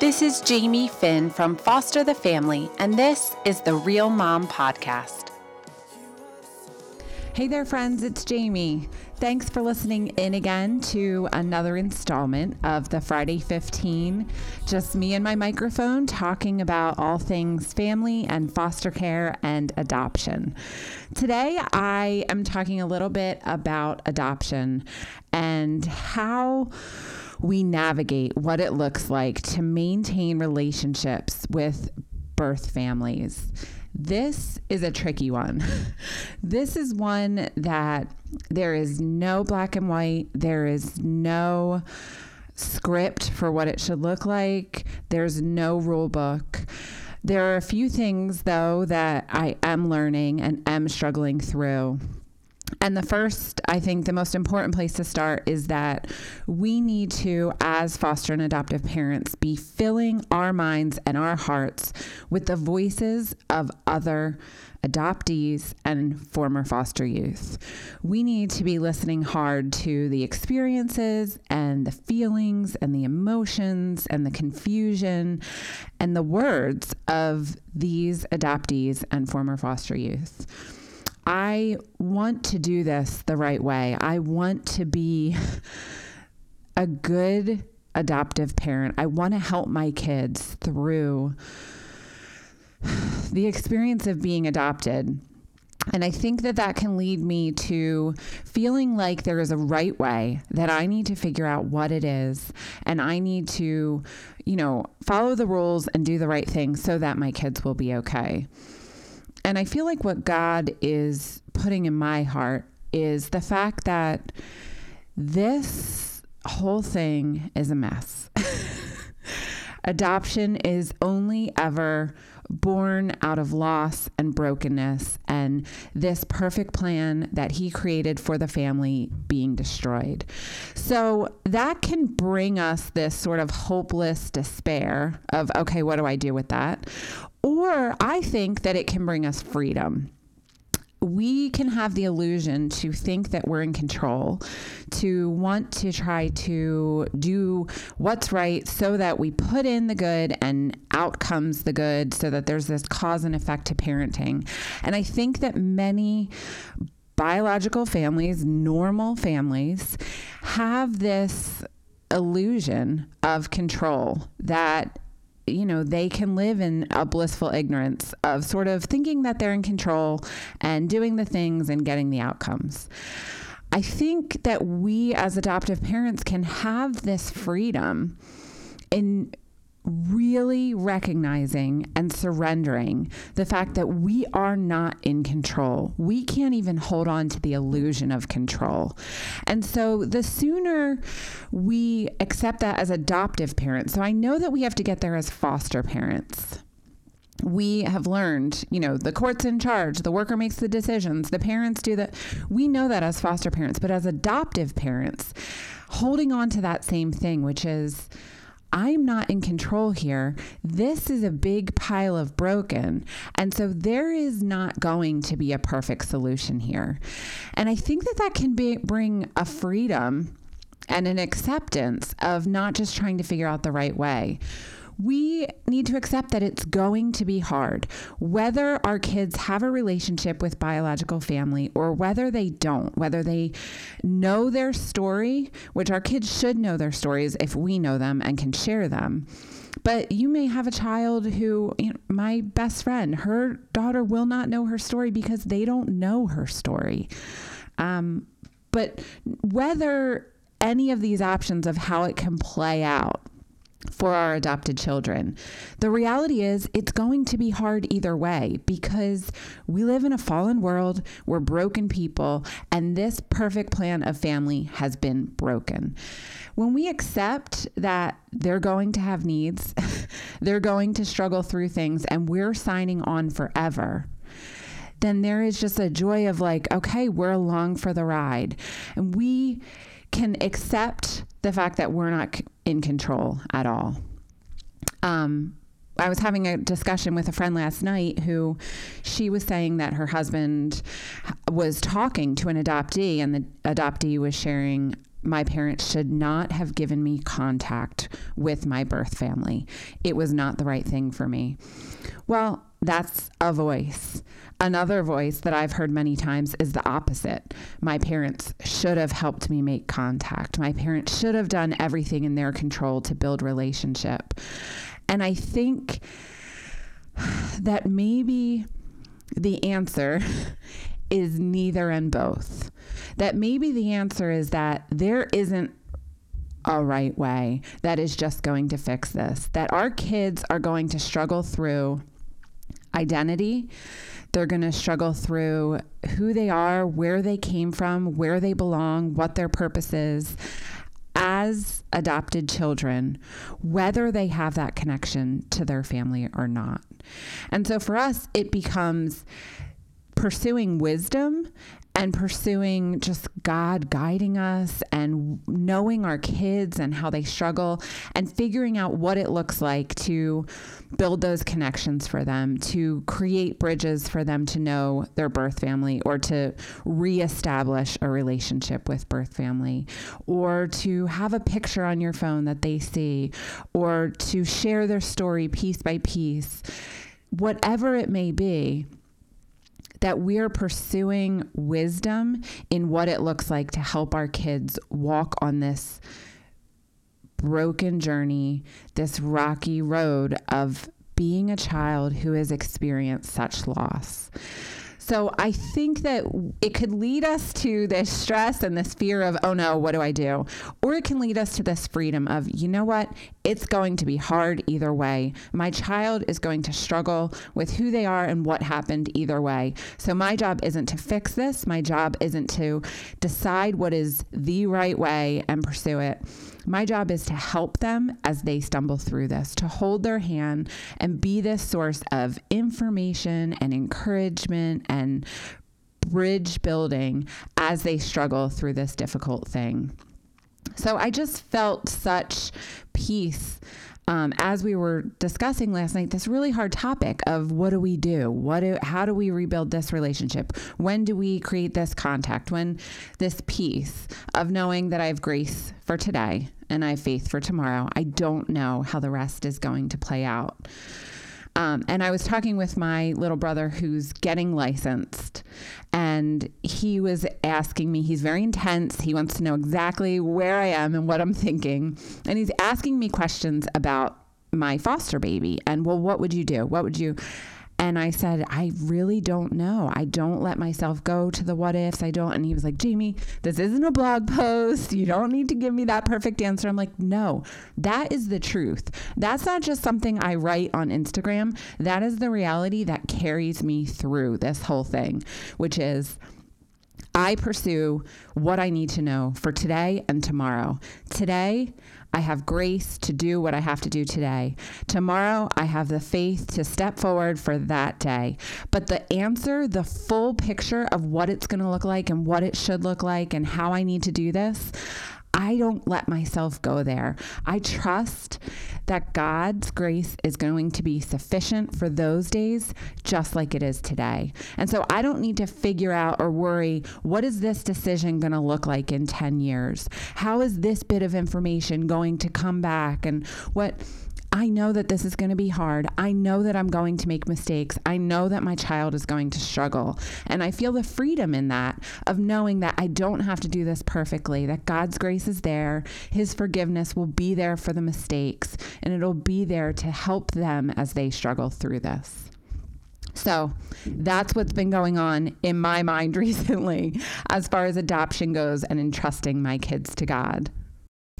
This is Jamie Finn from Foster the Family, and this is the Real Mom Podcast. Hey there, friends, it's Jamie. Thanks for listening in again to another installment of the Friday 15. Just me and my microphone talking about all things family and foster care and adoption. Today, I am talking a little bit about adoption and how we navigate what it looks like to maintain relationships with birth families. This is a tricky one. this is one that there is no black and white, there is no script for what it should look like, there's no rule book. There are a few things, though, that I am learning and am struggling through. And the first, I think the most important place to start is that we need to, as foster and adoptive parents, be filling our minds and our hearts with the voices of other adoptees and former foster youth. We need to be listening hard to the experiences and the feelings and the emotions and the confusion and the words of these adoptees and former foster youth. I want to do this the right way. I want to be a good adoptive parent. I want to help my kids through the experience of being adopted. And I think that that can lead me to feeling like there is a right way that I need to figure out what it is. And I need to, you know, follow the rules and do the right thing so that my kids will be okay. And I feel like what God is putting in my heart is the fact that this whole thing is a mess. Adoption is only ever born out of loss and brokenness, and this perfect plan that He created for the family being destroyed. So that can bring us this sort of hopeless despair of, okay, what do I do with that? Or I think that it can bring us freedom we can have the illusion to think that we're in control, to want to try to do what's right so that we put in the good and out comes the good, so that there's this cause and effect to parenting. And I think that many biological families, normal families, have this illusion of control that you know, they can live in a blissful ignorance of sort of thinking that they're in control and doing the things and getting the outcomes. I think that we as adoptive parents can have this freedom in really recognizing and surrendering the fact that we are not in control. We can't even hold on to the illusion of control. And so the sooner we accept that as adoptive parents, so I know that we have to get there as foster parents we have learned, you know, the court's in charge, the worker makes the decisions, the parents do that. We know that as foster parents, but as adoptive parents, holding on to that same thing, which is, I'm not in control here. This is a big pile of broken. And so there is not going to be a perfect solution here. And I think that that can be, bring a freedom and an acceptance of not just trying to figure out the right way we need to accept that it's going to be hard, whether our kids have a relationship with biological family or whether they don't, whether they know their story, which our kids should know their stories if we know them and can share them. But you may have a child who, you know, my best friend, her daughter will not know her story because they don't know her story. Um, but whether any of these options of how it can play out for our adopted children. The reality is, it's going to be hard either way because we live in a fallen world, we're broken people, and this perfect plan of family has been broken. When we accept that they're going to have needs, they're going to struggle through things, and we're signing on forever then there is just a joy of like, okay, we're along for the ride. And we can accept the fact that we're not in control at all. Um, I was having a discussion with a friend last night who she was saying that her husband was talking to an adoptee, and the adoptee was sharing my parents should not have given me contact with my birth family. It was not the right thing for me. Well, that's a voice. Another voice that I've heard many times is the opposite. My parents should have helped me make contact. My parents should have done everything in their control to build relationship. And I think that maybe the answer is neither and both. That maybe the answer is that there isn't a right way that is just going to fix this. That our kids are going to struggle through identity. They're going to struggle through who they are, where they came from, where they belong, what their purpose is as adopted children, whether they have that connection to their family or not. And so for us, it becomes pursuing wisdom and pursuing just God guiding us and knowing our kids and how they struggle and figuring out what it looks like to build those connections for them, to create bridges for them to know their birth family or to reestablish a relationship with birth family or to have a picture on your phone that they see or to share their story piece by piece. Whatever it may be, that we're pursuing wisdom in what it looks like to help our kids walk on this broken journey, this rocky road of being a child who has experienced such loss. So I think that it could lead us to this stress and this fear of, oh no, what do I do? Or it can lead us to this freedom of, you know what? It's going to be hard either way. My child is going to struggle with who they are and what happened either way. So my job isn't to fix this. My job isn't to decide what is the right way and pursue it. My job is to help them as they stumble through this, to hold their hand and be this source of information and encouragement and bridge building as they struggle through this difficult thing. So I just felt such peace um, as we were discussing last night, this really hard topic of what do we do? What do, how do we rebuild this relationship? When do we create this contact? When this peace of knowing that I have grace for today and I have faith for tomorrow. I don't know how the rest is going to play out. Um, and I was talking with my little brother who's getting licensed, and he was asking me, he's very intense. He wants to know exactly where I am and what I'm thinking. And he's asking me questions about my foster baby and, well, what would you do? What would you? And I said, I really don't know. I don't let myself go to the what ifs. I don't. And he was like, Jamie, this isn't a blog post. You don't need to give me that perfect answer. I'm like, no, that is the truth. That's not just something I write on Instagram. That is the reality that carries me through this whole thing, which is, I pursue what I need to know for today and tomorrow. Today, I have grace to do what I have to do today. Tomorrow, I have the faith to step forward for that day. But the answer, the full picture of what it's going to look like and what it should look like and how I need to do this, I don't let myself go there. I trust that God's grace is going to be sufficient for those days just like it is today. And so I don't need to figure out or worry what is this decision going to look like in 10 years? How is this bit of information going to come back and what I know that this is going to be hard. I know that I'm going to make mistakes. I know that my child is going to struggle. And I feel the freedom in that of knowing that I don't have to do this perfectly, that God's grace is there. His forgiveness will be there for the mistakes, and it'll be there to help them as they struggle through this. So that's what's been going on in my mind recently as far as adoption goes and entrusting my kids to God.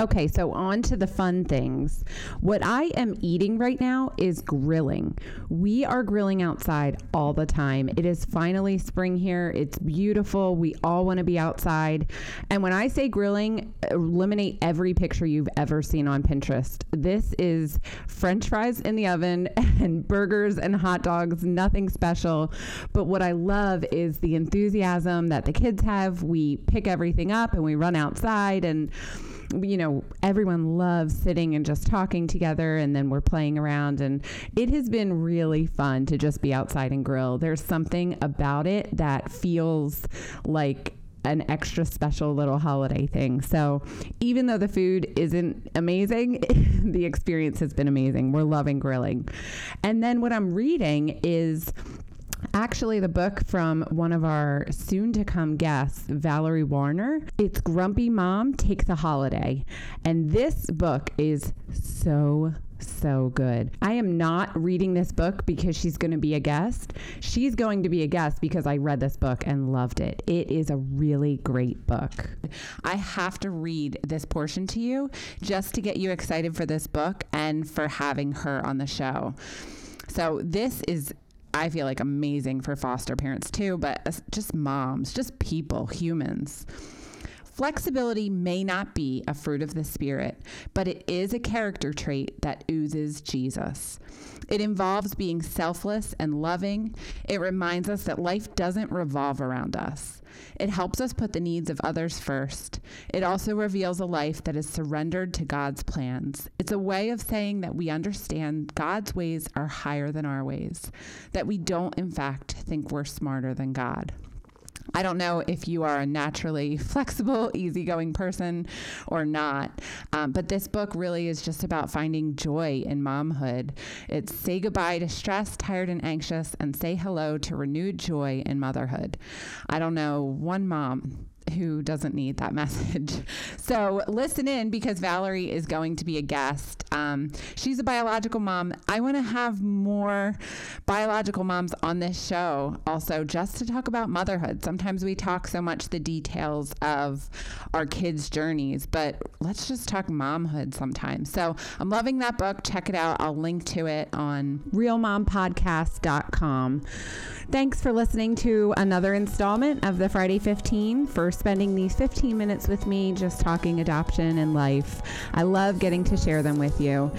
Okay, so on to the fun things. What I am eating right now is grilling. We are grilling outside all the time. It is finally spring here. It's beautiful. We all want to be outside. And when I say grilling, eliminate every picture you've ever seen on Pinterest. This is french fries in the oven and burgers and hot dogs, nothing special. But what I love is the enthusiasm that the kids have. We pick everything up and we run outside and you know, everyone loves sitting and just talking together and then we're playing around and it has been really fun to just be outside and grill. There's something about it that feels like an extra special little holiday thing. So even though the food isn't amazing, the experience has been amazing. We're loving grilling. And then what I'm reading is actually the book from one of our soon to come guests, Valerie Woerner. It's Grumpy Mom Takes a Holiday. And this book is so so good. I am not reading this book because she's going to be a guest. She's going to be a guest because I read this book and loved it. It is a really great book. I have to read this portion to you just to get you excited for this book and for having her on the show. So, this is I feel like amazing for foster parents too, but uh, just moms, just people, humans. Flexibility may not be a fruit of the Spirit, but it is a character trait that oozes Jesus. It involves being selfless and loving. It reminds us that life doesn't revolve around us. It helps us put the needs of others first. It also reveals a life that is surrendered to God's plans. It's a way of saying that we understand God's ways are higher than our ways, that we don't, in fact, think we're smarter than God. I don't know if you are a naturally flexible, easygoing person or not, um, but this book really is just about finding joy in momhood. It's say goodbye to stress, tired, and anxious, and say hello to renewed joy in motherhood. I don't know one mom who doesn't need that message. So listen in because Valerie is going to be a guest. Um, she's a biological mom. I want to have more biological moms on this show also just to talk about motherhood. Sometimes we talk so much the details of our kids' journeys, but let's just talk momhood sometimes. So I'm loving that book. Check it out. I'll link to it on realmompodcast.com. Thanks for listening to another installment of the Friday 15 for spending these 15 minutes with me just talking adoption and life. I love getting to share them with you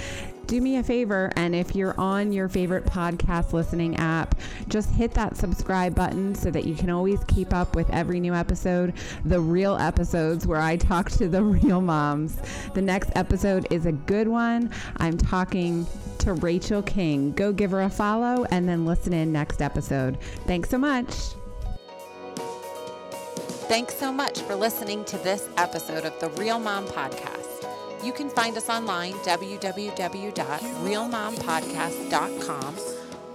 do me a favor and if you're on your favorite podcast listening app, just hit that subscribe button so that you can always keep up with every new episode, the real episodes where I talk to the real moms. The next episode is a good one. I'm talking to Rachel King. Go give her a follow and then listen in next episode. Thanks so much. Thanks so much for listening to this episode of the Real Mom Podcast. You can find us online, www.realmompodcast.com,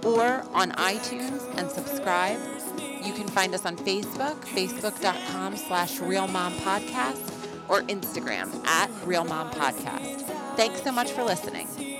or on iTunes and subscribe. You can find us on Facebook, facebook.com slash realmompodcast, or Instagram at realmompodcast. Thanks so much for listening.